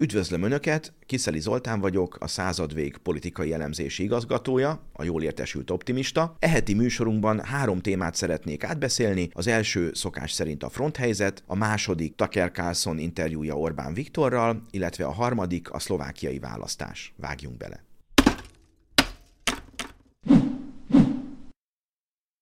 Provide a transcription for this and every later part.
Üdvözlöm Önöket, Kiszeli Zoltán vagyok, a századvég politikai elemzési igazgatója, a jól értesült optimista. Eheti műsorunkban három témát szeretnék átbeszélni. Az első szokás szerint a fronthelyzet, a második Tucker Carlson interjúja Orbán Viktorral, illetve a harmadik a szlovákiai választás. Vágjunk bele!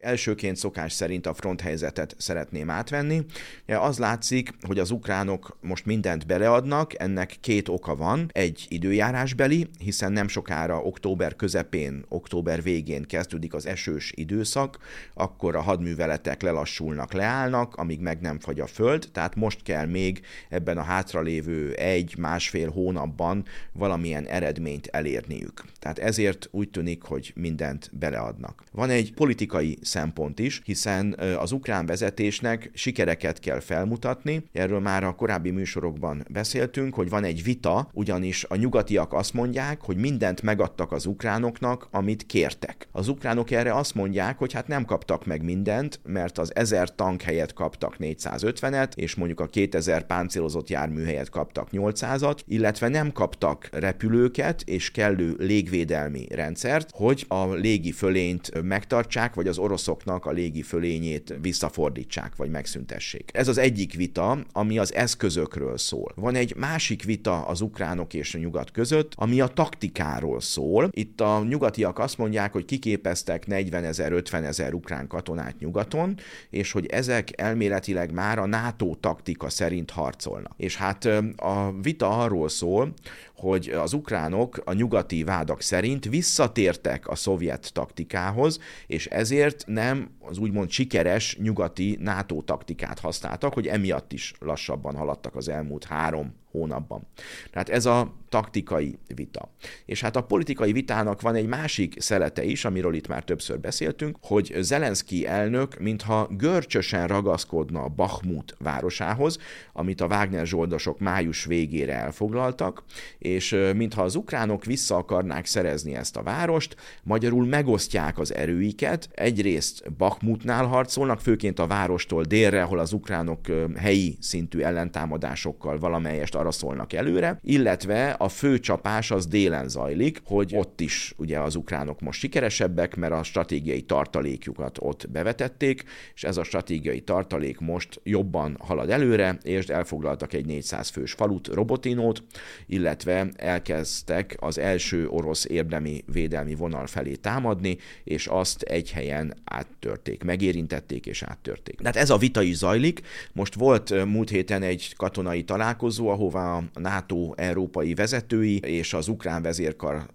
Elsőként szokás szerint a fronthelyzetet szeretném átvenni. Az látszik, hogy az ukránok most mindent beleadnak, ennek két oka van. Egy időjárásbeli, hiszen nem sokára október közepén, október végén kezdődik az esős időszak, akkor a hadműveletek lelassulnak, leállnak, amíg meg nem fagy a föld, tehát most kell még ebben a hátralévő egy-másfél hónapban valamilyen eredményt elérniük. Tehát ezért úgy tűnik, hogy mindent beleadnak. Van egy politikai szempont is, hiszen az ukrán vezetésnek sikereket kell felmutatni. Erről már a korábbi műsorokban beszéltünk, hogy van egy vita, ugyanis a nyugatiak azt mondják, hogy mindent megadtak az ukránoknak, amit kértek. Az ukránok erre azt mondják, hogy hát nem kaptak meg mindent, mert az 1000 tank helyett kaptak 450-et, és mondjuk a 2000 páncélozott jármű helyett kaptak 800-at, illetve nem kaptak repülőket és kellő légvédelmi rendszert, hogy a légi fölényt megtartsák, vagy az orosz oroszoknak a légi fölényét visszafordítsák, vagy megszüntessék. Ez az egyik vita, ami az eszközökről szól. Van egy másik vita az ukránok és a nyugat között, ami a taktikáról szól. Itt a nyugatiak azt mondják, hogy kiképeztek 40 ezer, 50 ezer ukrán katonát nyugaton, és hogy ezek elméletileg már a NATO taktika szerint harcolnak. És hát a vita arról szól, hogy az ukránok a nyugati vádak szerint visszatértek a szovjet taktikához, és ezért nem az úgymond sikeres nyugati NATO taktikát használtak, hogy emiatt is lassabban haladtak az elmúlt három hónapban. Tehát ez a taktikai vita. És hát a politikai vitának van egy másik szelete is, amiről itt már többször beszéltünk, hogy Zelenszky elnök mintha görcsösen ragaszkodna a Bakhmut városához, amit a Wagner zsoldosok május végére elfoglaltak, és mintha az ukránok vissza akarnák szerezni ezt a várost, magyarul megosztják az erőiket, egyrészt Bakhmutnál harcolnak, főként a várostól délre, ahol az ukránok helyi szintű ellentámadásokkal valamelyest arra szólnak előre, illetve a fő csapás az délen zajlik, hogy ott is ugye az ukránok most sikeresebbek, mert a stratégiai tartalékjukat ott bevetették, és ez a stratégiai tartalék most jobban halad előre, és elfoglaltak egy 400 fős falut, Robotinót, illetve elkezdtek az első orosz érdemi védelmi vonal felé támadni, és azt egy helyen áttörték, megérintették és áttörték. Tehát ez a vita is zajlik. Most volt múlt héten egy katonai találkozó, ahova ahová a NATO európai vezetői és az ukrán vezérkar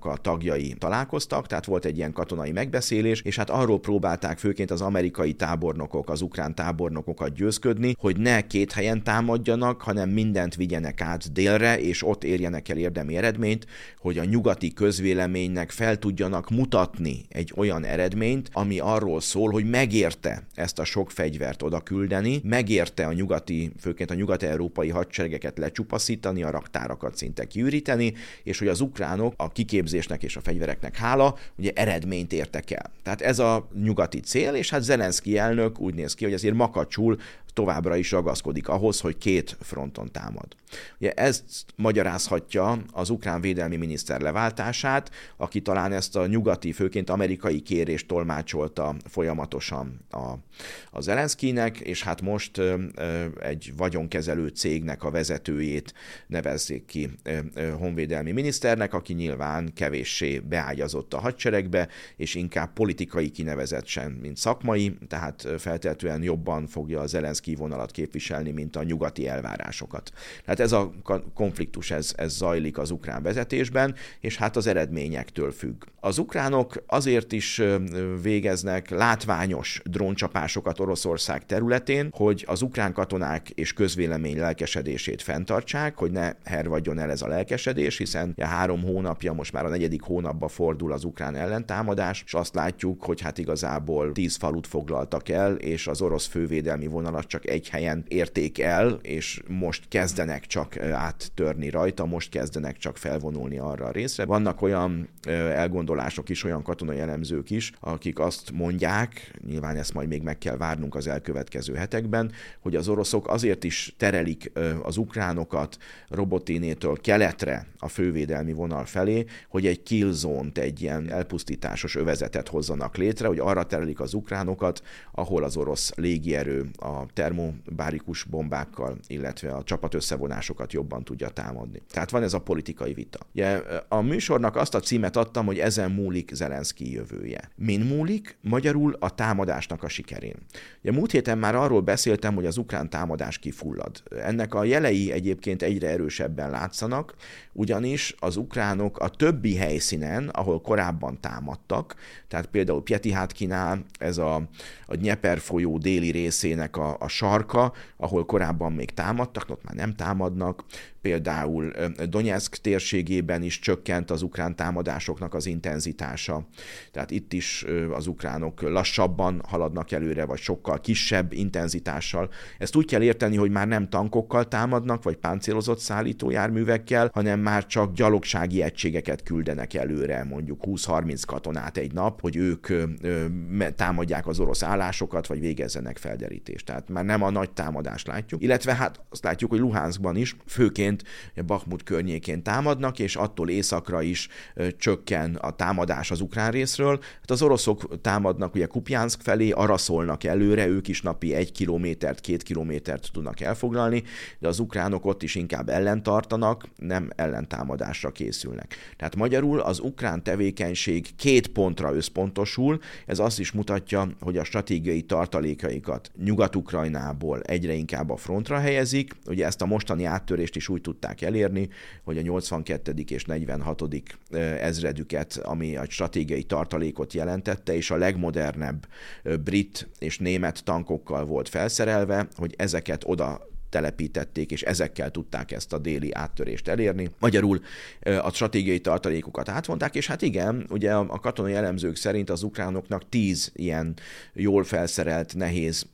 a tagjai találkoztak, tehát volt egy ilyen katonai megbeszélés, és hát arról próbálták főként az amerikai tábornokok, az ukrán tábornokokat győzködni, hogy ne két helyen támadjanak, hanem mindent vigyenek át délre, és ott érjenek el érdemi eredményt, hogy a nyugati közvéleménynek fel tudjanak mutatni egy olyan eredményt, ami arról szól, hogy megérte ezt a sok fegyvert oda küldeni, megérte a nyugati, főként a nyugat-európai hadseregeket lecsupaszítani, a raktárakat szinte kiüríteni, és hogy az ukránok a kiképzésnek és a fegyvereknek hála, ugye eredményt értek el. Tehát ez a nyugati cél, és hát Zelenszky elnök úgy néz ki, hogy azért makacsul továbbra is ragaszkodik ahhoz, hogy két fronton támad. Ugye ezt magyarázhatja az ukrán védelmi miniszter leváltását, aki talán ezt a nyugati, főként amerikai kérést tolmácsolta folyamatosan a, a Zelenszkinek, és hát most ö, egy vagyonkezelő cégnek a vezetőjét nevezzék ki ö, ö, honvédelmi miniszternek, aki nyilván kevéssé beágyazott a hadseregbe, és inkább politikai kinevezett sem, mint szakmai, tehát feltétlenül jobban fogja a Zelenszky kivonalat képviselni, mint a nyugati elvárásokat. Tehát ez a konfliktus, ez, ez zajlik az ukrán vezetésben, és hát az eredményektől függ. Az ukránok azért is végeznek látványos dróncsapásokat Oroszország területén, hogy az ukrán katonák és közvélemény lelkesedését fenntartsák, hogy ne hervadjon el ez a lelkesedés, hiszen ja, három hónapja, most már a negyedik hónapba fordul az ukrán ellentámadás, és azt látjuk, hogy hát igazából tíz falut foglaltak el, és az orosz fővédelmi vonalat csak egy helyen érték el, és most kezdenek csak áttörni rajta, most kezdenek csak felvonulni arra a részre. Vannak olyan elgondolások is, olyan katonai elemzők is, akik azt mondják, nyilván ezt majd még meg kell várnunk az elkövetkező hetekben, hogy az oroszok azért is terelik az ukránokat Robotinétől keletre a fővédelmi vonal felé, hogy egy killzone egy ilyen elpusztításos övezetet hozzanak létre, hogy arra terelik az ukránokat, ahol az orosz légierő a termobárikus bombákkal, illetve a csapat összevonásokat jobban tudja támadni. Tehát van ez a politikai vita. Ugye, a műsornak azt a címet adtam, hogy ezen múlik Zelenszky jövője. Min múlik? Magyarul a támadásnak a sikerén. Ugye múlt héten már arról beszéltem, hogy az ukrán támadás kifullad. Ennek a jelei egyébként egyre erősebben látszanak, ugyanis az ukránok a többi helyszínen, ahol korábban támadtak, tehát például Pietihátkínál, ez a, a Nyeper folyó déli részének a, a sarka, ahol korábban még támadtak, ott már nem támadnak, például Donetsk térségében is csökkent az ukrán támadásoknak az intenzitása. Tehát itt is az ukránok lassabban haladnak előre, vagy sokkal kisebb intenzitással. Ezt úgy kell érteni, hogy már nem tankokkal támadnak, vagy páncélozott szállítójárművekkel, hanem már csak gyalogsági egységeket küldenek előre, mondjuk 20-30 katonát egy nap, hogy ők támadják az orosz állásokat, vagy végezzenek felderítést. Tehát már nem a nagy támadást látjuk. Illetve hát azt látjuk, hogy Luhanskban is főként egyébként Bakhmut környékén támadnak, és attól északra is csökken a támadás az ukrán részről. Hát az oroszok támadnak ugye Kupjánszk felé, arra szólnak előre, ők is napi egy kilométert, két kilométert tudnak elfoglalni, de az ukránok ott is inkább ellentartanak, nem ellentámadásra készülnek. Tehát magyarul az ukrán tevékenység két pontra összpontosul, ez azt is mutatja, hogy a stratégiai tartalékaikat Nyugat-Ukrajnából egyre inkább a frontra helyezik, ugye ezt a mostani áttörést is úgy úgy tudták elérni, hogy a 82. és 46. ezredüket, ami a stratégiai tartalékot jelentette, és a legmodernebb brit és német tankokkal volt felszerelve, hogy ezeket oda telepítették, és ezekkel tudták ezt a déli áttörést elérni. Magyarul a stratégiai tartalékokat átvonták, és hát igen, ugye a katonai elemzők szerint az ukránoknak tíz ilyen jól felszerelt, nehéz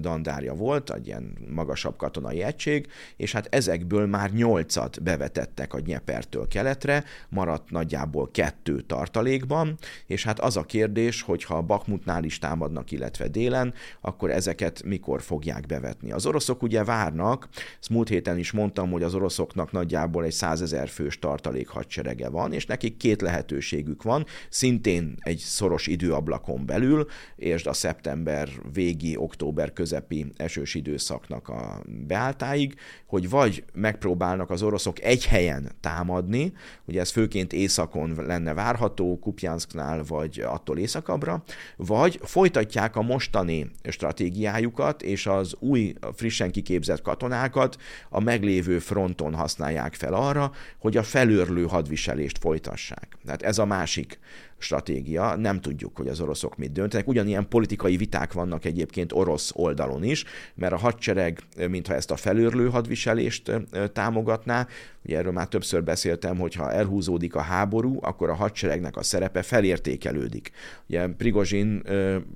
dandárja volt, egy ilyen magasabb katonai egység, és hát ezekből már nyolcat bevetettek a Nyepertől keletre, maradt nagyjából kettő tartalékban, és hát az a kérdés, hogy ha Bakmutnál is támadnak, illetve délen, akkor ezeket mikor fogják bevetni. Az oroszok ugye várnak, várnak. Ezt múlt héten is mondtam, hogy az oroszoknak nagyjából egy százezer fős tartalék hadserege van, és nekik két lehetőségük van, szintén egy szoros időablakon belül, és a szeptember végi, október közepi esős időszaknak a beálltáig, hogy vagy megpróbálnak az oroszok egy helyen támadni, ugye ez főként északon lenne várható, Kupjansknál, vagy attól északabbra, vagy folytatják a mostani stratégiájukat, és az új, frissen kiképzett katonákat a meglévő fronton használják fel arra, hogy a felőrlő hadviselést folytassák. Tehát ez a másik stratégia, nem tudjuk, hogy az oroszok mit döntenek. Ugyanilyen politikai viták vannak egyébként orosz oldalon is, mert a hadsereg, mintha ezt a felőrlő hadviselést támogatná, ugye erről már többször beszéltem, hogy ha elhúzódik a háború, akkor a hadseregnek a szerepe felértékelődik. Ugye Prigozsin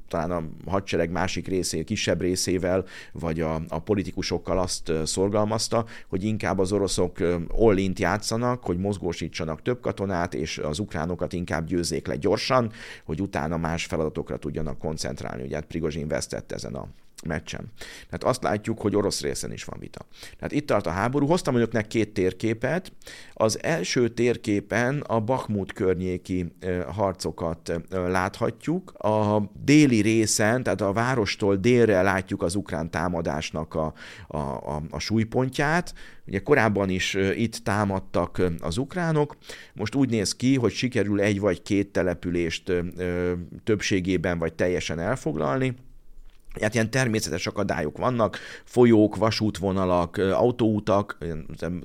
talán a hadsereg másik részé, kisebb részével, vagy a, a politikusokkal azt szorgalmazta, hogy inkább az oroszok ollint játszanak, hogy mozgósítsanak több katonát, és az ukránokat inkább győzzék le le gyorsan, hogy utána más feladatokra tudjanak koncentrálni. Ugye hát Prigozsin vesztett ezen a meccsen. Tehát azt látjuk, hogy orosz részen is van vita. Tehát itt tart a háború. Hoztam önöknek két térképet. Az első térképen a Bakhmut környéki harcokat láthatjuk. A déli részen, tehát a várostól délre látjuk az ukrán támadásnak a, a, a, a súlypontját. Ugye korábban is itt támadtak az ukránok. Most úgy néz ki, hogy sikerül egy vagy két települést többségében vagy teljesen elfoglalni Hát ilyen természetes akadályok vannak, folyók, vasútvonalak, autóutak,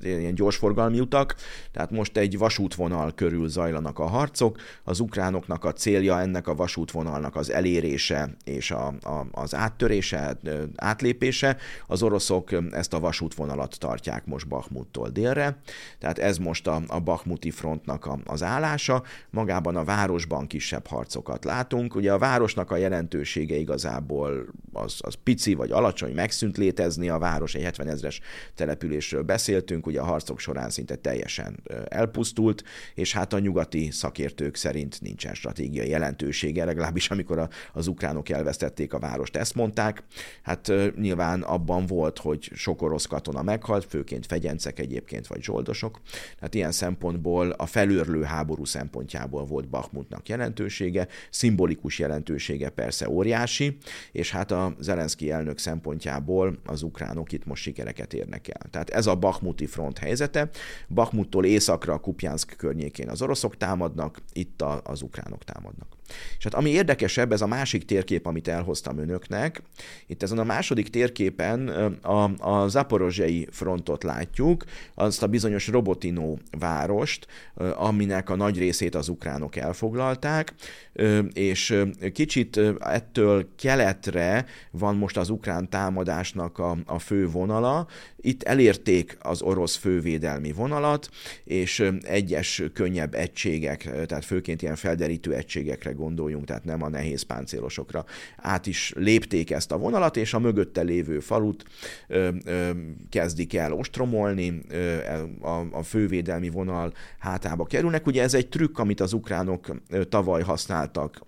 ilyen gyorsforgalmi utak, tehát most egy vasútvonal körül zajlanak a harcok, az ukránoknak a célja ennek a vasútvonalnak az elérése és a, a, az áttörése, átlépése, az oroszok ezt a vasútvonalat tartják most Bakhmuttól délre, tehát ez most a, a Bakhmuti frontnak a, az állása, magában a városban kisebb harcokat látunk, ugye a városnak a jelentősége igazából az, az pici vagy alacsony, megszűnt létezni a város, egy 70 ezres településről beszéltünk, ugye a harcok során szinte teljesen elpusztult, és hát a nyugati szakértők szerint nincsen stratégiai jelentősége, legalábbis amikor a, az ukránok elvesztették a várost, ezt mondták. Hát nyilván abban volt, hogy sok orosz katona meghalt, főként fegyencek egyébként, vagy zsoldosok. Hát ilyen szempontból a felőrlő háború szempontjából volt Bakhmutnak jelentősége, szimbolikus jelentősége persze óriási, és hát a Zelenszky elnök szempontjából az ukránok itt most sikereket érnek el. Tehát ez a Bakhmuti front helyzete. Bakhmuttól északra, Kupjansk környékén az oroszok támadnak, itt a, az ukránok támadnak. És hát ami érdekesebb, ez a másik térkép, amit elhoztam önöknek. Itt ezen a második térképen a, a zaporozsei frontot látjuk, azt a bizonyos Robotino várost, aminek a nagy részét az ukránok elfoglalták, és kicsit ettől keletre van most az ukrán támadásnak a, a fő vonala. Itt elérték az orosz fővédelmi vonalat, és egyes könnyebb egységek, tehát főként ilyen felderítő egységekre gondoljunk, tehát nem a nehéz páncélosokra, át is lépték ezt a vonalat, és a mögötte lévő falut ö, ö, kezdik el ostromolni, ö, a, a fővédelmi vonal hátába kerülnek. Ugye ez egy trükk, amit az ukránok tavaly használtak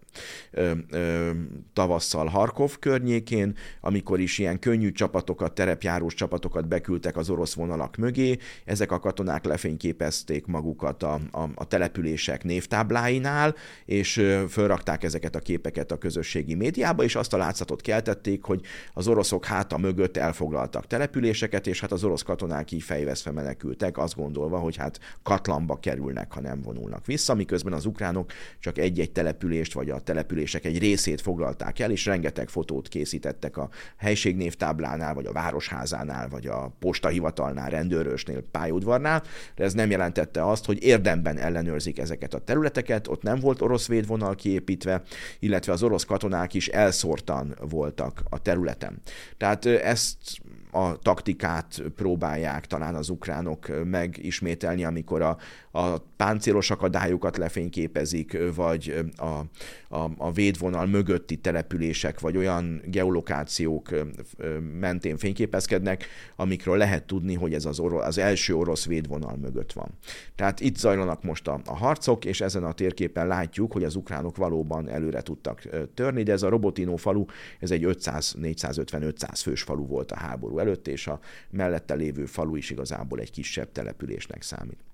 ö, ö, tavasszal Harkov környékén, amikor is ilyen könnyű csapatokat, terepjárós csapatokat beküldtek az orosz vonalak mögé, ezek a katonák lefényképezték magukat a, a, a települések névtábláinál, és fölrakták ezeket a képeket a közösségi médiába, és azt a látszatot keltették, hogy az oroszok háta mögött elfoglaltak településeket, és hát az orosz katonák így fejveszve menekültek, azt gondolva, hogy hát katlamba kerülnek, ha nem vonulnak vissza, miközben az ukránok csak egy-egy települést vagy a települések egy részét foglalták el, és rengeteg fotót készítettek a helységnévtáblánál, vagy a városházánál, vagy a postahivatalnál, rendőrösnél, pályaudvarnál, de ez nem jelentette azt, hogy érdemben ellenőrzik ezeket a területeket, ott nem volt orosz védvonal kiépítve, illetve az orosz katonák is elszórtan voltak a területen. Tehát ezt a taktikát próbálják talán az ukránok megismételni, amikor a, a páncélos akadályokat lefényképezik, vagy a, a, a védvonal mögötti települések, vagy olyan geolokációk mentén fényképezkednek, amikről lehet tudni, hogy ez az, orosz, az első orosz védvonal mögött van. Tehát itt zajlanak most a, a harcok, és ezen a térképen látjuk, hogy az ukránok valóban előre tudtak törni, de ez a Robotino falu, ez egy 500-450-500 fős falu volt a háború előtt, és a mellette lévő falu is igazából egy kisebb településnek számít.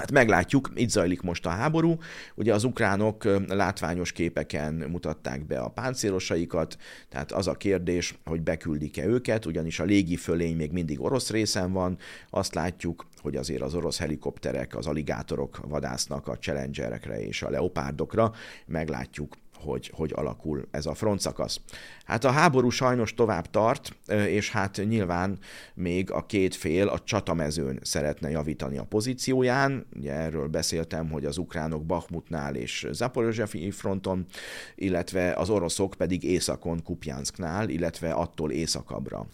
Hát meglátjuk, itt zajlik most a háború. Ugye az ukránok látványos képeken mutatták be a páncélosaikat, tehát az a kérdés, hogy beküldik-e őket, ugyanis a légi fölény még mindig orosz részen van. Azt látjuk, hogy azért az orosz helikopterek, az aligátorok vadásznak a challengerekre és a leopárdokra. Meglátjuk, hogy hogy alakul ez a frontszakasz. Hát a háború sajnos tovább tart, és hát nyilván még a két fél a csatamezőn szeretne javítani a pozícióján. Ugye erről beszéltem, hogy az ukránok Bakhmutnál és Zaporozsefi fronton, illetve az oroszok pedig északon Kupjansknál, illetve attól északabbra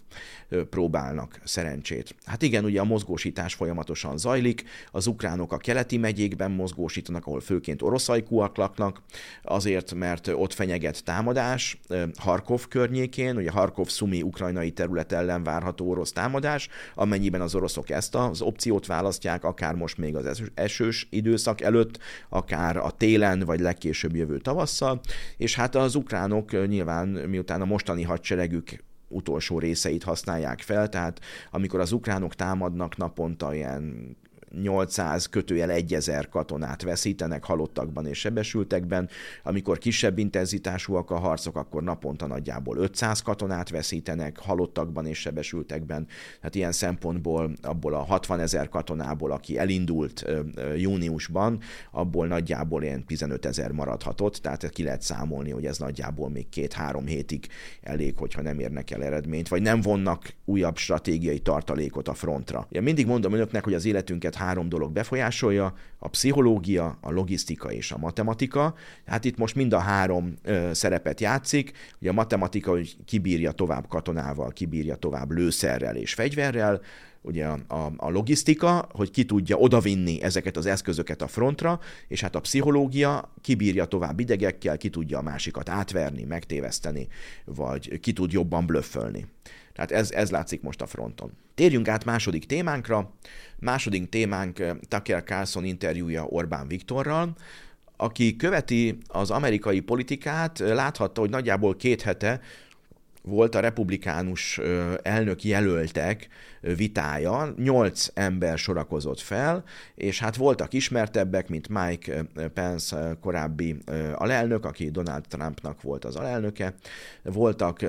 próbálnak szerencsét. Hát igen, ugye a mozgósítás folyamatosan zajlik, az ukránok a keleti megyékben mozgósítanak, ahol főként oroszajkúak laknak, azért, mert ott fenyeget támadás, Harkov környékén, ugye Harkov-Szumi ukrajnai terület ellen várható orosz támadás, amennyiben az oroszok ezt az opciót választják, akár most még az esős időszak előtt, akár a télen, vagy legkésőbb jövő tavasszal, és hát az ukránok nyilván miután a mostani hadseregük utolsó részeit használják fel, tehát amikor az ukránok támadnak naponta ilyen 800 kötőjel 1000 katonát veszítenek halottakban és sebesültekben, amikor kisebb intenzitásúak a harcok, akkor naponta nagyjából 500 katonát veszítenek halottakban és sebesültekben. Hát ilyen szempontból abból a 60 ezer katonából, aki elindult júniusban, abból nagyjából ilyen 15 ezer maradhatott, tehát ki lehet számolni, hogy ez nagyjából még két-három hétig elég, hogyha nem érnek el eredményt, vagy nem vonnak újabb stratégiai tartalékot a frontra. Én mindig mondom önöknek, hogy az életünket három dolog befolyásolja, a pszichológia, a logisztika és a matematika. Hát itt most mind a három ö, szerepet játszik. Ugye a matematika, hogy kibírja tovább katonával, kibírja tovább lőszerrel és fegyverrel, ugye a, a, a logisztika, hogy ki tudja odavinni ezeket az eszközöket a frontra, és hát a pszichológia kibírja tovább idegekkel, ki tudja a másikat átverni, megtéveszteni, vagy ki tud jobban blöffölni. Tehát ez, ez látszik most a fronton. Térjünk át második témánkra. Második témánk eh, Tucker Carlson interjúja Orbán Viktorral, aki követi az amerikai politikát, láthatta, hogy nagyjából két hete volt a republikánus elnök jelöltek vitája, nyolc ember sorakozott fel, és hát voltak ismertebbek, mint Mike Pence korábbi alelnök, aki Donald Trumpnak volt az alelnöke, voltak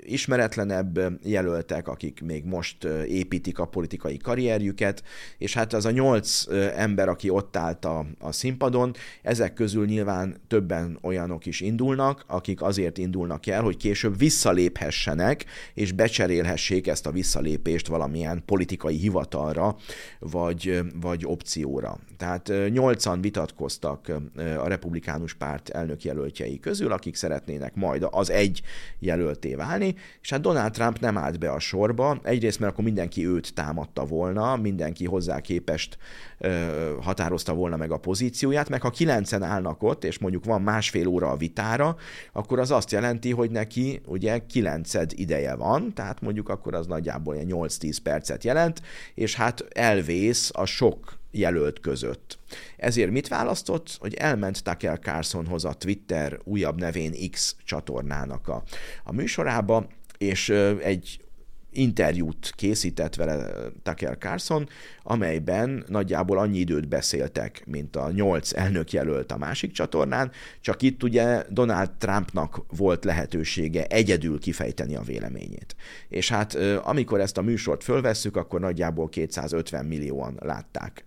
ismeretlenebb jelöltek, akik még most építik a politikai karrierjüket, és hát az a nyolc ember, aki ott állt a, a színpadon, ezek közül nyilván többen olyanok is indulnak, akik azért indulnak el, hogy később visszaléphessenek, és becserélhessék ezt a visszalépést valami valamilyen politikai hivatalra, vagy, vagy opcióra. Tehát nyolcan vitatkoztak a republikánus párt elnökjelöltjei közül, akik szeretnének majd az egy jelölté válni, és hát Donald Trump nem állt be a sorba, egyrészt mert akkor mindenki őt támadta volna, mindenki hozzá képest határozta volna meg a pozícióját, meg ha kilencen állnak ott, és mondjuk van másfél óra a vitára, akkor az azt jelenti, hogy neki ugye kilenced ideje van, tehát mondjuk akkor az nagyjából ilyen 8-10 percet jelent, és hát elvész a sok jelölt között. Ezért mit választott? Hogy elment Tucker Carlsonhoz a Twitter újabb nevén X csatornának a, a műsorába, és egy interjút készített vele Tucker Carlson, amelyben nagyjából annyi időt beszéltek, mint a nyolc elnök jelölt a másik csatornán, csak itt ugye Donald Trumpnak volt lehetősége egyedül kifejteni a véleményét. És hát amikor ezt a műsort fölvesszük, akkor nagyjából 250 millióan látták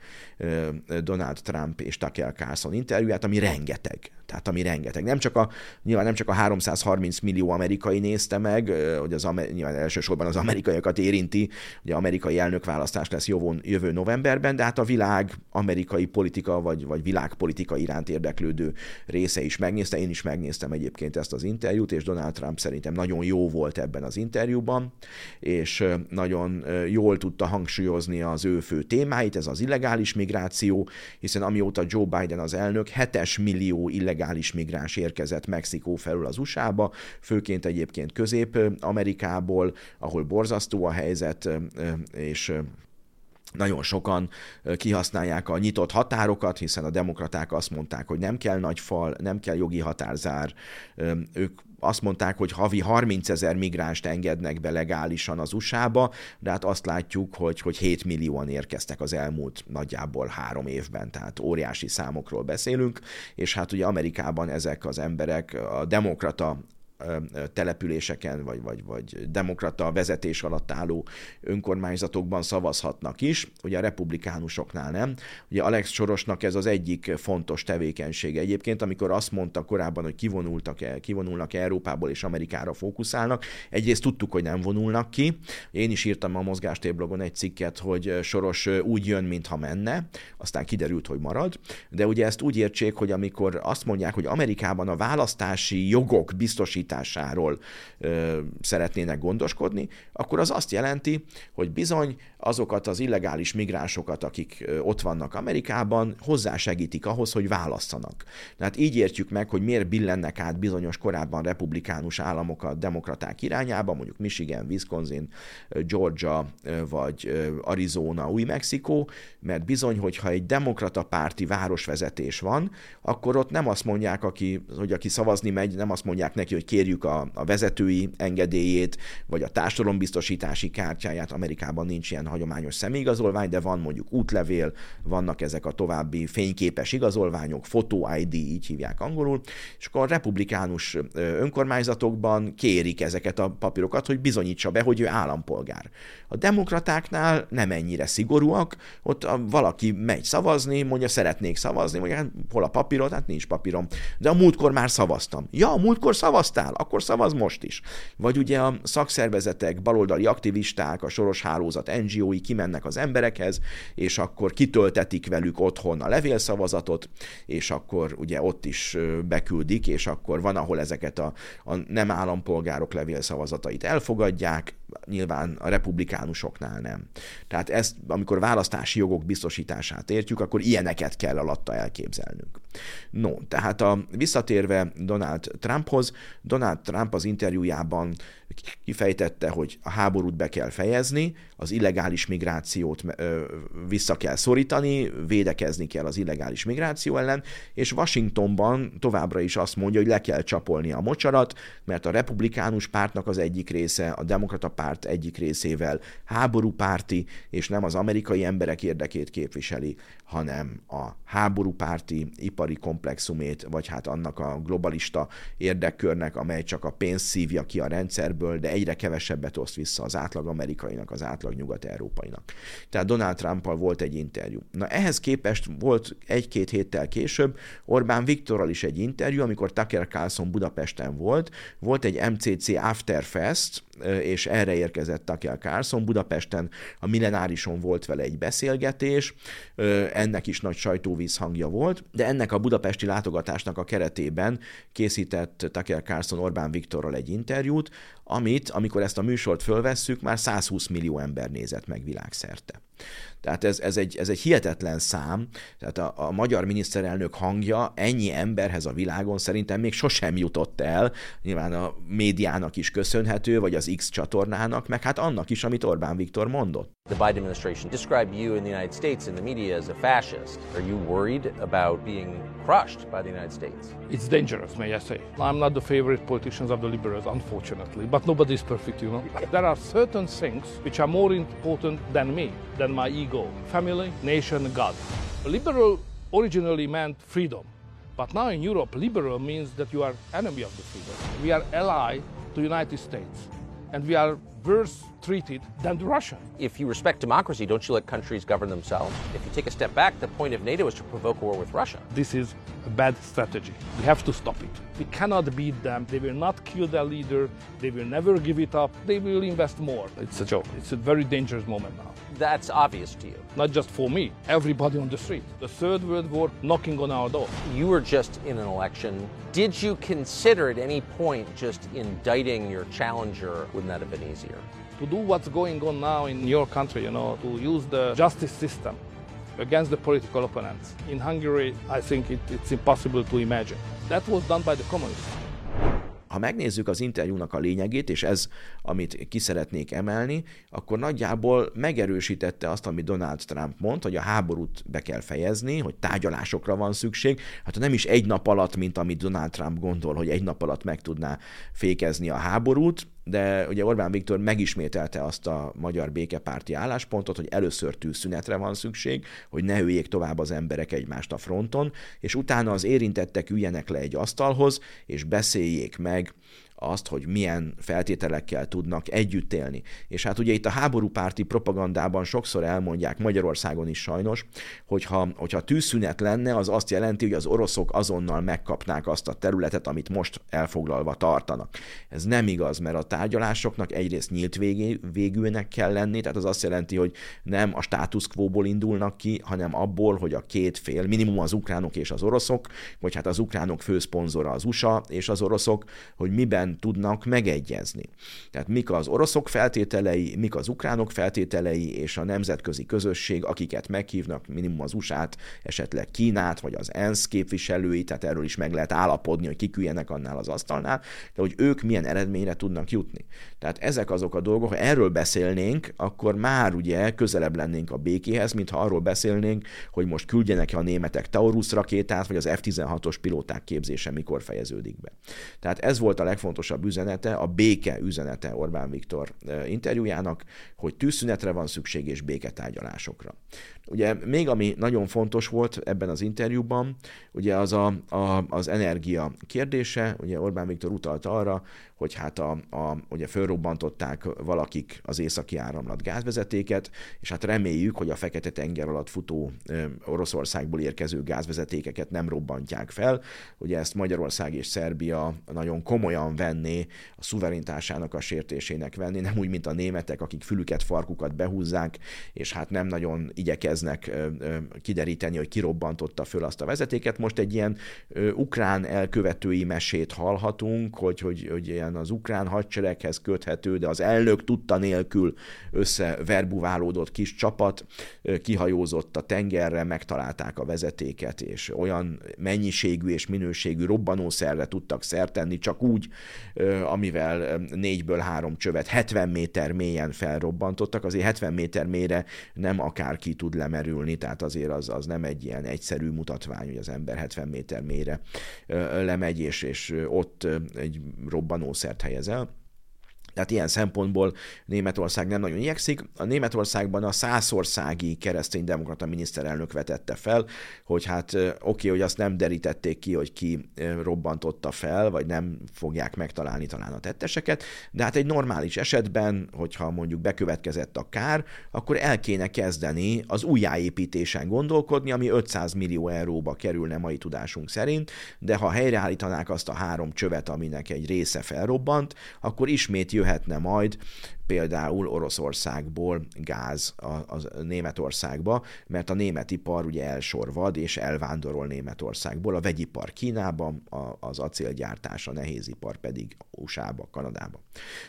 Donald Trump és Tucker Carlson interjúját, ami rengeteg. Tehát ami rengeteg. Nem csak a, nyilván nem csak a 330 millió amerikai nézte meg, hogy az nyilván elsősorban az amerikaiakat érinti, ugye amerikai elnökválasztás lesz jövő, jövő novemberben, de hát a világ amerikai politika vagy, vagy világpolitika iránt érdeklődő része is megnézte. Én is megnéztem egyébként ezt az interjút, és Donald Trump szerintem nagyon jó volt ebben az interjúban, és nagyon jól tudta hangsúlyozni az ő fő témáit, ez az illegális migráció, hiszen amióta Joe Biden az elnök, 7 millió illegális migráns érkezett Mexikó felül az USA-ba, főként egyébként Közép-Amerikából, ahol borzasztó a helyzet, és nagyon sokan kihasználják a nyitott határokat, hiszen a demokraták azt mondták, hogy nem kell nagy fal, nem kell jogi határzár. Ők azt mondták, hogy havi 30 ezer migránst engednek be legálisan az USA-ba, de hát azt látjuk, hogy, hogy 7 millióan érkeztek az elmúlt nagyjából három évben, tehát óriási számokról beszélünk, és hát ugye Amerikában ezek az emberek a demokrata településeken, vagy, vagy, vagy demokrata vezetés alatt álló önkormányzatokban szavazhatnak is, ugye a republikánusoknál nem. Ugye Alex Sorosnak ez az egyik fontos tevékenysége. Egyébként, amikor azt mondta korábban, hogy kivonultak el, kivonulnak Európából és Amerikára fókuszálnak, egyrészt tudtuk, hogy nem vonulnak ki. Én is írtam a mozgástéblogon egy cikket, hogy Soros úgy jön, mintha menne, aztán kiderült, hogy marad, de ugye ezt úgy értsék, hogy amikor azt mondják, hogy Amerikában a választási jogok biztosít biztosításáról ö, szeretnének gondoskodni, akkor az azt jelenti, hogy bizony azokat az illegális migránsokat, akik ott vannak Amerikában, hozzásegítik ahhoz, hogy válasszanak. Tehát így értjük meg, hogy miért billennek át bizonyos korábban republikánus államokat demokraták irányába, mondjuk Michigan, Wisconsin, Georgia vagy Arizona, Új-Mexikó, mert bizony, hogyha egy demokrata párti városvezetés van, akkor ott nem azt mondják, aki, hogy aki szavazni megy, nem azt mondják neki, hogy kérjük a, a vezetői engedélyét, vagy a társadalombiztosítási kártyáját. Amerikában nincs ilyen hagyományos személyigazolvány, de van mondjuk útlevél, vannak ezek a további fényképes igazolványok, fotó ID, így hívják angolul, és akkor a republikánus önkormányzatokban kérik ezeket a papírokat, hogy bizonyítsa be, hogy ő állampolgár. A demokratáknál nem ennyire szigorúak, ott a, valaki megy szavazni, mondja, szeretnék szavazni, mondja, hát hol a papírod? Hát nincs papírom. De a múltkor már szavaztam. Ja, a múltkor szavaztál? Akkor szavaz most is. Vagy ugye a szakszervezetek, baloldali aktivisták, a soros hálózat NGO-i kimennek az emberekhez, és akkor kitöltetik velük otthon a levélszavazatot, és akkor ugye ott is beküldik, és akkor van, ahol ezeket a, a nem állampolgárok levélszavazatait elfogadják, nyilván a republikánusoknál nem. Tehát ezt, amikor választási jogok biztosítását értjük, akkor ilyeneket kell alatta elképzelnünk. No, tehát a, visszatérve Donald Trumphoz, Donald Trump az interjújában kifejtette, hogy a háborút be kell fejezni, az illegális migrációt vissza kell szorítani, védekezni kell az illegális migráció ellen, és Washingtonban továbbra is azt mondja, hogy le kell csapolni a mocsarat, mert a republikánus pártnak az egyik része, a demokrata párt egyik részével háborúpárti, és nem az amerikai emberek érdekét képviseli, hanem a háborúpárti ipari komplexumét, vagy hát annak a globalista érdekkörnek, amely csak a pénzt szívja ki a rendszerből, de egyre kevesebbet oszt vissza az átlag amerikainak, az átlag nyugat-európainak. Tehát Donald Trumpal volt egy interjú. Na ehhez képest volt egy-két héttel később Orbán Viktorral is egy interjú, amikor Tucker Carlson Budapesten volt, volt egy MCC Afterfest, és erre érkezett Tucker Carlson. Budapesten a millenárison volt vele egy beszélgetés, ennek is nagy sajtóvízhangja volt, de ennek a budapesti látogatásnak a keretében készített Tucker Carlson Orbán Viktorral egy interjút, amit, amikor ezt a műsort fölvesszük, már 120 millió ember nézett meg világszerte. Tehát ez, ez, egy, ez egy hihetetlen szám, tehát a, a magyar miniszterelnök hangja ennyi emberhez a világon szerintem még sosem jutott el, nyilván a médiának is köszönhető, vagy az X csatornának, meg hát annak is, amit Orbán Viktor mondott. The Biden administration described you in the United States in the media as a fascist. Are you worried about being crushed by the United States? It's dangerous, may I say. I'm not the favorite politicians of the liberals, unfortunately, but nobody is perfect, you know. There are certain things which are more important than me, than my ego. Family, nation, God. Liberal originally meant freedom. But now in Europe, liberal means that you are enemy of the freedom. We are ally to United States. And we are worse treated than the Russia. If you respect democracy, don't you let countries govern themselves? If you take a step back, the point of NATO is to provoke a war with Russia. This is a bad strategy. We have to stop it. We cannot beat them. They will not kill their leader. They will never give it up. They will invest more. It's a joke. It's a very dangerous moment now. That's obvious to you. Not just for me, everybody on the street. The Third World War knocking on our door. You were just in an election. Did you consider at any point just indicting your challenger? Wouldn't that have been easier? To do what's going on now in your country, you know, to use the justice system against the political opponents. In Hungary, I think it, it's impossible to imagine. That was done by the communists. Ha megnézzük az interjúnak a lényegét, és ez, amit ki szeretnék emelni, akkor nagyjából megerősítette azt, amit Donald Trump mond, hogy a háborút be kell fejezni, hogy tárgyalásokra van szükség. Hát nem is egy nap alatt, mint amit Donald Trump gondol, hogy egy nap alatt meg tudná fékezni a háborút, de ugye Orbán Viktor megismételte azt a magyar békepárti álláspontot, hogy először tűzszünetre van szükség, hogy ne üljék tovább az emberek egymást a fronton, és utána az érintettek üljenek le egy asztalhoz, és beszéljék meg azt, hogy milyen feltételekkel tudnak együtt élni. És hát ugye itt a háborúpárti propagandában sokszor elmondják, Magyarországon is sajnos, hogyha, hogyha tűzszünet lenne, az azt jelenti, hogy az oroszok azonnal megkapnák azt a területet, amit most elfoglalva tartanak. Ez nem igaz, mert a tárgyalásoknak egyrészt nyílt végé, végűnek kell lenni, tehát az azt jelenti, hogy nem a status quo-ból indulnak ki, hanem abból, hogy a két fél, minimum az ukránok és az oroszok, vagy hát az ukránok főszponzora az USA és az oroszok, hogy miben miben tudnak megegyezni. Tehát mik az oroszok feltételei, mik az ukránok feltételei, és a nemzetközi közösség, akiket meghívnak, minimum az USA-t, esetleg Kínát, vagy az ENSZ képviselői, tehát erről is meg lehet állapodni, hogy kiküljenek annál az asztalnál, de hogy ők milyen eredményre tudnak jutni. Tehát ezek azok a dolgok, ha erről beszélnénk, akkor már ugye közelebb lennénk a békéhez, mintha arról beszélnénk, hogy most küldjenek a németek Taurus rakétát, vagy az F-16-os pilóták képzése mikor fejeződik be. Tehát ez volt a legfontosabb legfontosabb üzenete, a béke üzenete Orbán Viktor interjújának, hogy tűzszünetre van szükség és béketárgyalásokra. Ugye még ami nagyon fontos volt ebben az interjúban, ugye az a, a, az energia kérdése, ugye Orbán Viktor utalta arra, hogy hát a, a, ugye fölrobbantották valakik az északi áramlat gázvezetéket, és hát reméljük, hogy a Fekete-tenger alatt futó Oroszországból érkező gázvezetékeket nem robbantják fel. Ugye ezt Magyarország és Szerbia nagyon komolyan venné, a szuverenitásának a sértésének venné, nem úgy, mint a németek, akik fülüket, farkukat behúzzák, és hát nem nagyon igyekeznek kideríteni, hogy kirobbantotta föl azt a vezetéket. Most egy ilyen ukrán elkövetői mesét hallhatunk, hogy, hogy, hogy ilyen az ukrán hadsereghez köthető, de az elnök tudta nélkül összeverbuválódott kis csapat kihajózott a tengerre, megtalálták a vezetéket, és olyan mennyiségű és minőségű robbanószerre tudtak szertenni, csak úgy, amivel négyből három csövet 70 méter mélyen felrobbantottak. Azért 70 méter mélyre nem akárki tud lemerülni, tehát azért az, az nem egy ilyen egyszerű mutatvány, hogy az ember 70 méter mélyre lemegy, és, és ott egy robbanószert helyez el. Tehát ilyen szempontból Németország nem nagyon igyekszik. A Németországban a százországi kereszténydemokrata miniszterelnök vetette fel, hogy hát oké, okay, hogy azt nem derítették ki, hogy ki robbantotta fel, vagy nem fogják megtalálni talán a tetteseket, de hát egy normális esetben, hogyha mondjuk bekövetkezett a kár, akkor el kéne kezdeni az újjáépítésen gondolkodni, ami 500 millió euróba kerülne mai tudásunk szerint, de ha helyreállítanák azt a három csövet, aminek egy része felrobbant, akkor ismét jöhetne majd például Oroszországból gáz a, a Németországba, mert a német ipar ugye elsorvad és elvándorol Németországból, a vegyipar Kínába, a, az acélgyártás, a nehézipar pedig USA-ba, Kanadába.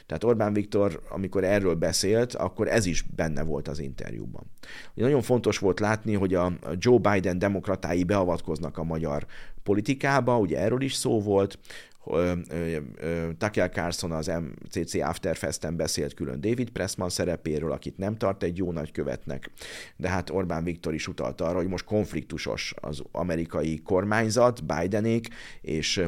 Tehát Orbán Viktor, amikor erről beszélt, akkor ez is benne volt az interjúban. Nagyon fontos volt látni, hogy a Joe Biden demokratái beavatkoznak a magyar politikába, ugye erről is szó volt, Tucker Carlson az MCC Afterfesten beszélt külön David Pressman szerepéről, akit nem tart egy jó nagykövetnek, de hát Orbán Viktor is utalta arra, hogy most konfliktusos az amerikai kormányzat, Bidenék és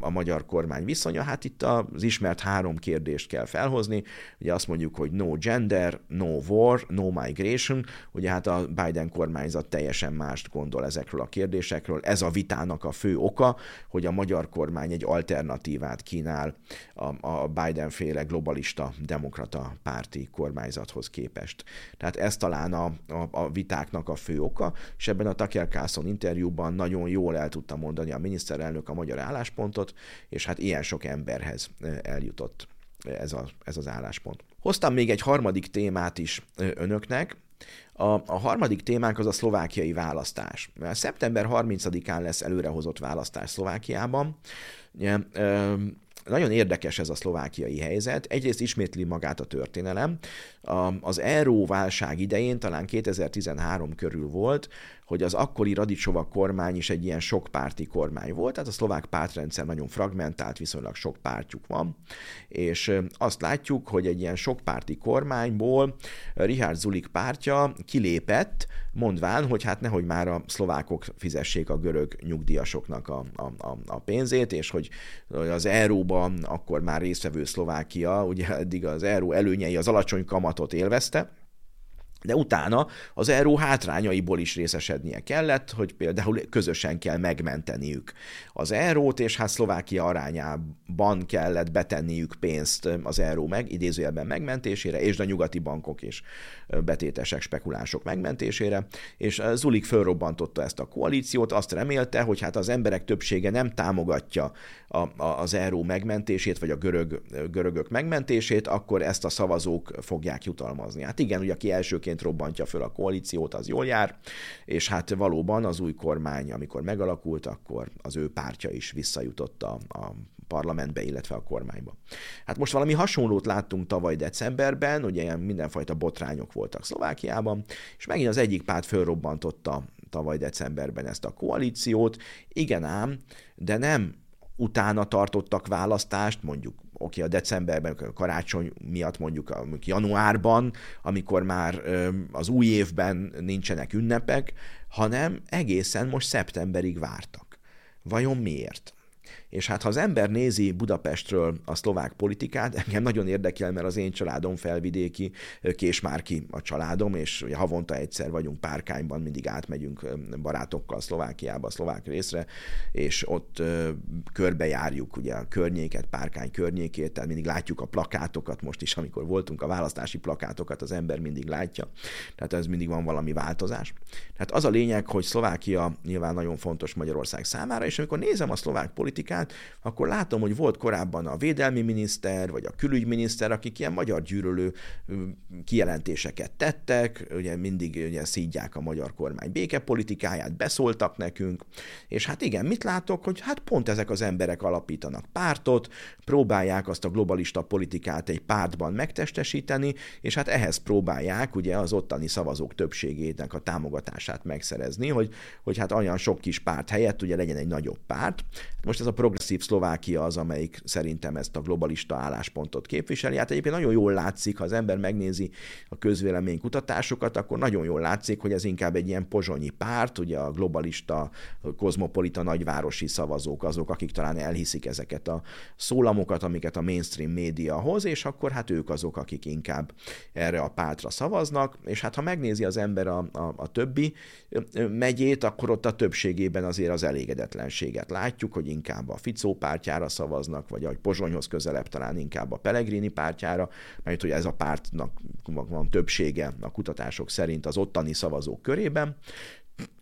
a magyar kormány viszonya. Hát itt az ismert három kérdést kell felhozni. Ugye azt mondjuk, hogy no gender, no war, no migration. Ugye hát a Biden kormányzat teljesen mást gondol ezekről a kérdésekről. Ez a vitának a fő oka, hogy a magyar kormány egy alternatívát kínál a, a Biden-féle globalista demokrata párti kormányzathoz képest. Tehát ez talán a, a, a vitáknak a fő oka, és ebben a Tucker Carlson interjúban nagyon jól el tudta mondani a miniszterelnök a magyar álláspontot, és hát ilyen sok emberhez eljutott ez, a, ez az álláspont. Hoztam még egy harmadik témát is önöknek, a, a harmadik témánk az a szlovákiai választás. Szeptember 30-án lesz előrehozott választás Szlovákiában. Ugye, nagyon érdekes ez a szlovákiai helyzet. Egyrészt ismétli magát a történelem. Az euró válság idején, talán 2013 körül volt, hogy az akkori Radicsova kormány is egy ilyen sokpárti kormány volt, tehát a szlovák pártrendszer nagyon fragmentált, viszonylag sok pártjuk van, és azt látjuk, hogy egy ilyen sokpárti kormányból Richard Zulik pártja kilépett, mondván, hogy hát nehogy már a szlovákok fizessék a görög nyugdíjasoknak a, a, a, a pénzét, és hogy az euróban akkor már résztvevő Szlovákia, ugye eddig az euró előnyei az alacsony kamatot élvezte, de utána az euró hátrányaiból is részesednie kellett, hogy például közösen kell megmenteniük az eurót, és hát Szlovákia arányában kellett betenniük pénzt az euró meg, idézőjelben megmentésére, és a nyugati bankok és betétesek, spekulánsok megmentésére, és Zulik fölrobbantotta ezt a koalíciót, azt remélte, hogy hát az emberek többsége nem támogatja a, a, az euró megmentését, vagy a görög, görögök megmentését, akkor ezt a szavazók fogják jutalmazni. Hát igen, ugye aki elsőként robbantja föl a koalíciót, az jól jár, és hát valóban az új kormány, amikor megalakult, akkor az ő pártja is visszajutott a, a parlamentbe, illetve a kormányba. Hát most valami hasonlót láttunk tavaly decemberben, ugye ilyen mindenfajta botrányok voltak Szlovákiában, és megint az egyik párt fölrobbantotta tavaly decemberben ezt a koalíciót. Igen ám, de nem utána tartottak választást, mondjuk oké, a decemberben, a karácsony miatt mondjuk, mondjuk januárban, amikor már az új évben nincsenek ünnepek, hanem egészen most szeptemberig vártak. Vajon miért? És hát ha az ember nézi Budapestről a szlovák politikát, engem nagyon érdekel, mert az én családom felvidéki, Késmárki a családom, és havonta egyszer vagyunk Párkányban, mindig átmegyünk barátokkal Szlovákiába, a szlovák részre, és ott körbejárjuk ugye a környéket, Párkány környékét, tehát mindig látjuk a plakátokat, most is, amikor voltunk, a választási plakátokat az ember mindig látja, tehát ez mindig van valami változás. Tehát az a lényeg, hogy Szlovákia nyilván nagyon fontos Magyarország számára, és amikor nézem a szlovák politikát, politikát, akkor látom, hogy volt korábban a védelmi miniszter, vagy a külügyminiszter, akik ilyen magyar gyűrölő kijelentéseket tettek, ugye mindig ugye szídják a magyar kormány békepolitikáját, beszóltak nekünk, és hát igen, mit látok, hogy hát pont ezek az emberek alapítanak pártot, próbálják azt a globalista politikát egy pártban megtestesíteni, és hát ehhez próbálják ugye az ottani szavazók többségének a támogatását megszerezni, hogy, hogy hát olyan sok kis párt helyett ugye legyen egy nagyobb párt. Most ez a progresszív Szlovákia az, amelyik szerintem ezt a globalista álláspontot képviseli. Hát egyébként nagyon jól látszik, ha az ember megnézi a közvéleménykutatásokat, akkor nagyon jól látszik, hogy ez inkább egy ilyen pozsonyi párt, ugye a globalista, kozmopolita nagyvárosi szavazók, azok, akik talán elhiszik ezeket a szólamokat, amiket a mainstream média hoz, és akkor hát ők azok, akik inkább erre a pártra szavaznak, és hát ha megnézi az ember a, a, a többi megyét, akkor ott a többségében azért az elégedetlenséget látjuk, hogy inkább a Ficó pártjára szavaznak, vagy a Pozsonyhoz közelebb talán inkább a Pellegrini pártjára, mert hogy ez a pártnak van többsége a kutatások szerint az ottani szavazók körében.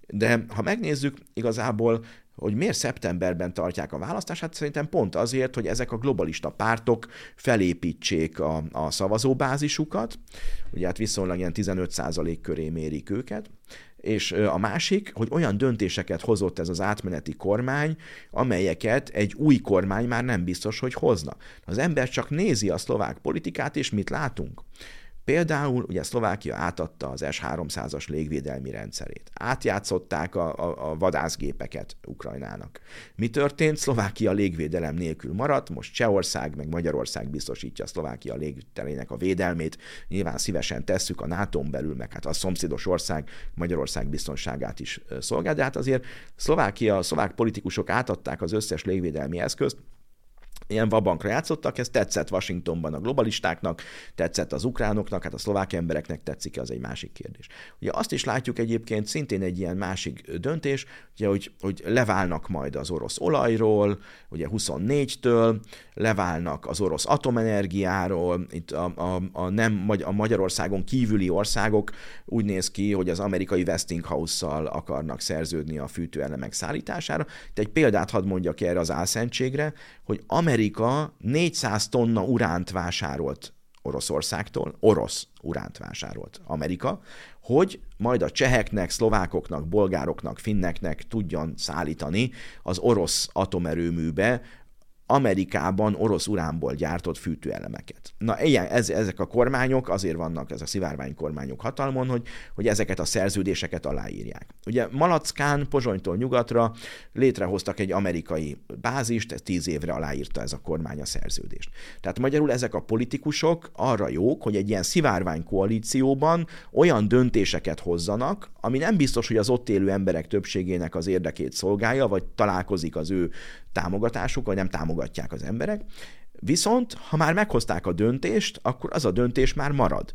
De ha megnézzük, igazából hogy miért szeptemberben tartják a választást, hát szerintem pont azért, hogy ezek a globalista pártok felépítsék a, a szavazóbázisukat, ugye hát viszonylag ilyen 15% köré mérik őket, és a másik, hogy olyan döntéseket hozott ez az átmeneti kormány, amelyeket egy új kormány már nem biztos, hogy hozna. Az ember csak nézi a szlovák politikát, és mit látunk? Például ugye Szlovákia átadta az S-300-as légvédelmi rendszerét. Átjátszották a, a, a vadászgépeket Ukrajnának. Mi történt? Szlovákia légvédelem nélkül maradt, most Csehország meg Magyarország biztosítja Szlovákia légterének a védelmét. Nyilván szívesen tesszük a nato belül, meg hát a szomszédos ország Magyarország biztonságát is szolgál, de hát azért Szlovákia, a szlovák politikusok átadták az összes légvédelmi eszközt, ilyen vabankra játszottak, ez tetszett Washingtonban a globalistáknak, tetszett az ukránoknak, hát a szlovák embereknek tetszik, az egy másik kérdés. Ugye azt is látjuk egyébként szintén egy ilyen másik döntés, ugye, hogy, hogy leválnak majd az orosz olajról, ugye 24-től, leválnak az orosz atomenergiáról, itt a, a, a, nem, a Magyarországon kívüli országok úgy néz ki, hogy az amerikai Westinghouse-szal akarnak szerződni a fűtőelemek szállítására. Itt egy példát hadd mondjak erre az álszentségre, hogy Amerika 400 tonna uránt vásárolt Oroszországtól, orosz uránt vásárolt Amerika, hogy majd a cseheknek, szlovákoknak, bolgároknak, finneknek tudjon szállítani az orosz atomerőműbe Amerikában orosz uránból gyártott fűtőelemeket. Na, ilyen, ez, ezek a kormányok azért vannak, ez a szivárvány kormányok hatalmon, hogy, hogy ezeket a szerződéseket aláírják. Ugye Malackán, Pozsonytól nyugatra létrehoztak egy amerikai bázist, ez tíz évre aláírta ez a kormány a szerződést. Tehát magyarul ezek a politikusok arra jók, hogy egy ilyen szivárvány koalícióban olyan döntéseket hozzanak, ami nem biztos, hogy az ott élő emberek többségének az érdekét szolgálja, vagy találkozik az ő támogatásuk, vagy nem támogatják az emberek. Viszont, ha már meghozták a döntést, akkor az a döntés már marad.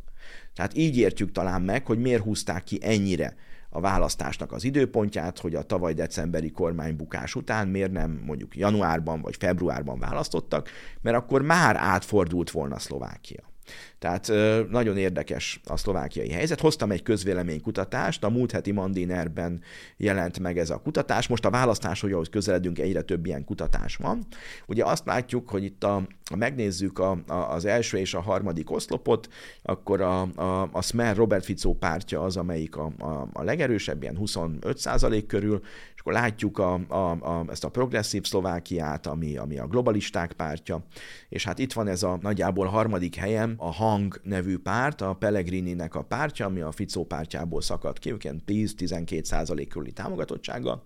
Tehát így értjük talán meg, hogy miért húzták ki ennyire a választásnak az időpontját, hogy a tavaly decemberi kormánybukás után miért nem mondjuk januárban vagy februárban választottak, mert akkor már átfordult volna Szlovákia. Tehát nagyon érdekes a szlovákiai helyzet. Hoztam egy közvéleménykutatást, a múlt heti Mandinerben jelent meg ez a kutatás. Most a választás, hogy ahhoz közeledünk, egyre több ilyen kutatás van. Ugye azt látjuk, hogy itt a, ha megnézzük a, a, az első és a harmadik oszlopot, akkor a, a, a Smer Robert Fico pártja az, amelyik a, a, a legerősebb, ilyen 25% körül, akkor látjuk a, a, a, ezt a progresszív Szlovákiát, ami, ami a globalisták pártja, és hát itt van ez a nagyjából harmadik a Hang nevű párt, a Pellegrini-nek a pártja, ami a Ficó pártjából szakadt ki, 10-12 százalék körüli támogatottsága.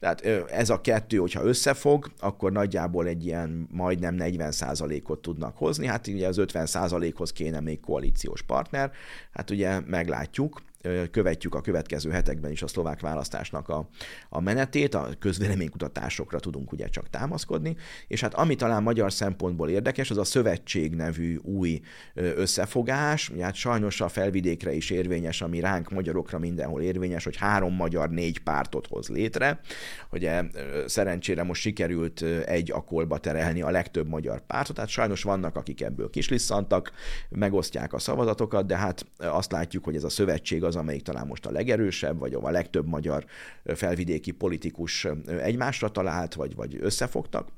Tehát ez a kettő, hogyha összefog, akkor nagyjából egy ilyen majdnem 40 százalékot tudnak hozni, hát ugye az 50 százalékhoz kéne még koalíciós partner, hát ugye meglátjuk, követjük a következő hetekben is a szlovák választásnak a, a menetét, a közvéleménykutatásokra tudunk ugye csak támaszkodni, és hát ami talán magyar szempontból érdekes, az a szövetség nevű új összefogás, ugye hát sajnos a felvidékre is érvényes, ami ránk magyarokra mindenhol érvényes, hogy három magyar négy pártot hoz létre. Ugye szerencsére most sikerült egy akolba terelni a legtöbb magyar pártot, tehát sajnos vannak, akik ebből kislisszantak, megosztják a szavazatokat, de hát azt látjuk, hogy ez a szövetség az az, amelyik talán most a legerősebb, vagy a legtöbb magyar felvidéki politikus egymásra talált, vagy, vagy összefogtak.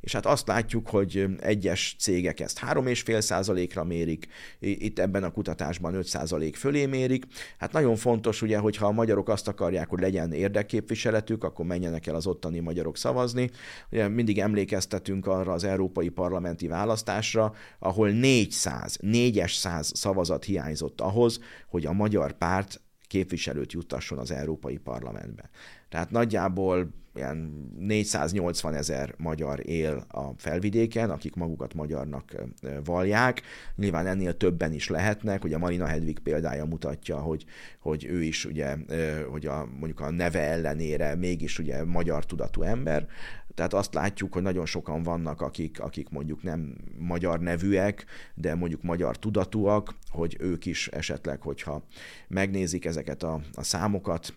És hát azt látjuk, hogy egyes cégek ezt 3,5%-ra mérik, itt ebben a kutatásban 5% fölé mérik. Hát nagyon fontos ugye, hogyha a magyarok azt akarják, hogy legyen érdekképviseletük, akkor menjenek el az ottani magyarok szavazni. Ugye mindig emlékeztetünk arra az európai parlamenti választásra, ahol 400, 400 szavazat hiányzott ahhoz, hogy a magyar párt képviselőt juttasson az Európai Parlamentbe. Tehát nagyjából ilyen 480 ezer magyar él a felvidéken, akik magukat magyarnak valják. Nyilván ennél többen is lehetnek, a Marina Hedvig példája mutatja, hogy, hogy ő is ugye, hogy a, mondjuk a neve ellenére mégis ugye magyar tudatú ember. Tehát azt látjuk, hogy nagyon sokan vannak, akik, akik mondjuk nem magyar nevűek, de mondjuk magyar tudatúak, hogy ők is esetleg, hogyha megnézik ezeket a, a számokat,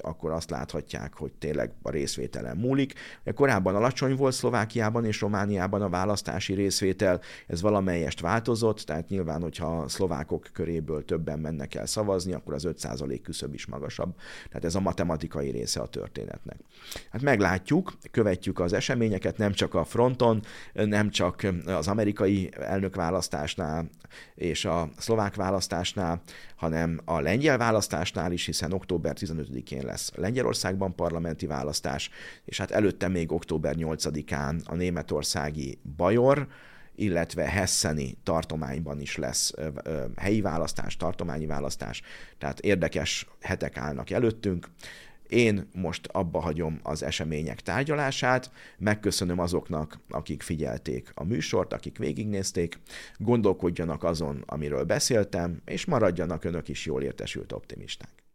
akkor azt láthatják, hogy tényleg a részvételen múlik. Korábban alacsony volt Szlovákiában és Romániában a választási részvétel, ez valamelyest változott, tehát nyilván, hogyha a szlovákok köréből többen mennek el szavazni, akkor az 5% küszöb is magasabb. Tehát ez a matematikai része a történetnek. Hát meglátjuk, követjük az eseményeket, nem csak a fronton, nem csak az amerikai elnökválasztásnál és a szlovák választásnál, hanem a lengyel választásnál is, hiszen október 15-én lesz Lengyelországban parlamenti választás, és hát előtte még október 8-án a németországi Bajor, illetve Hesseni tartományban is lesz helyi választás, tartományi választás, tehát érdekes hetek állnak előttünk. Én most abba hagyom az események tárgyalását, megköszönöm azoknak, akik figyelték a műsort, akik végignézték, gondolkodjanak azon, amiről beszéltem, és maradjanak önök is jól értesült optimisták.